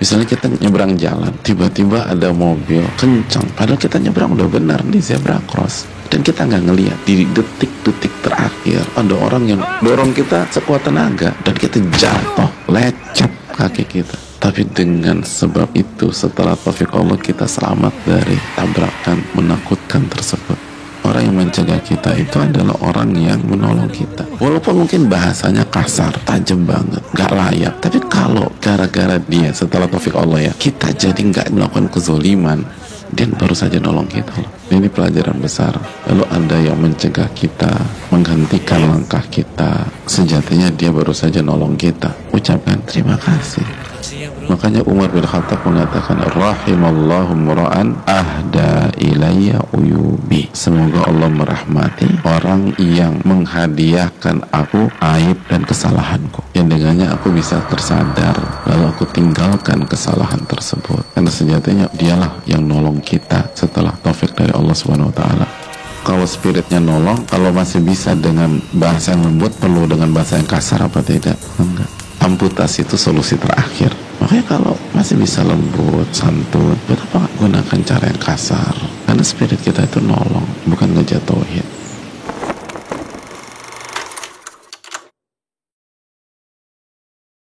Misalnya kita nyebrang jalan, tiba-tiba ada mobil kencang, padahal kita nyebrang udah benar di zebra cross. Dan kita nggak ngeliat di detik-detik terakhir ada orang yang dorong kita sekuat tenaga. Dan kita jatuh lecet kaki kita. Tapi dengan sebab itu setelah taufik Allah kita selamat dari tabrakan menakutkan tersebut orang yang mencegah kita itu adalah orang yang menolong kita walaupun mungkin bahasanya kasar tajam banget gak layak tapi kalau gara-gara dia setelah taufik Allah ya kita jadi nggak melakukan kezoliman dia baru saja nolong kita. Ini pelajaran besar. Lalu ada yang mencegah kita, menghentikan langkah kita. Sejatinya dia baru saja nolong kita. Ucapkan terima kasih. Makanya Umar bin Khattab mengatakan rahimallahu mura'an ahda ilayya uyubi. Semoga Allah merahmati orang yang menghadiahkan aku aib dan kesalahanku. Yang dengannya aku bisa tersadar lalu aku tinggalkan kesalahan tersebut. Karena sejatinya dialah yang nolong kita setelah taufik dari Allah Subhanahu wa taala kalau spiritnya nolong kalau masih bisa dengan bahasa yang lembut perlu dengan bahasa yang kasar apa tidak enggak amputasi itu solusi terakhir. Makanya kalau masih bisa lembut santun kenapa gunakan cara yang kasar. Karena spirit kita itu nolong bukan ngejatuhin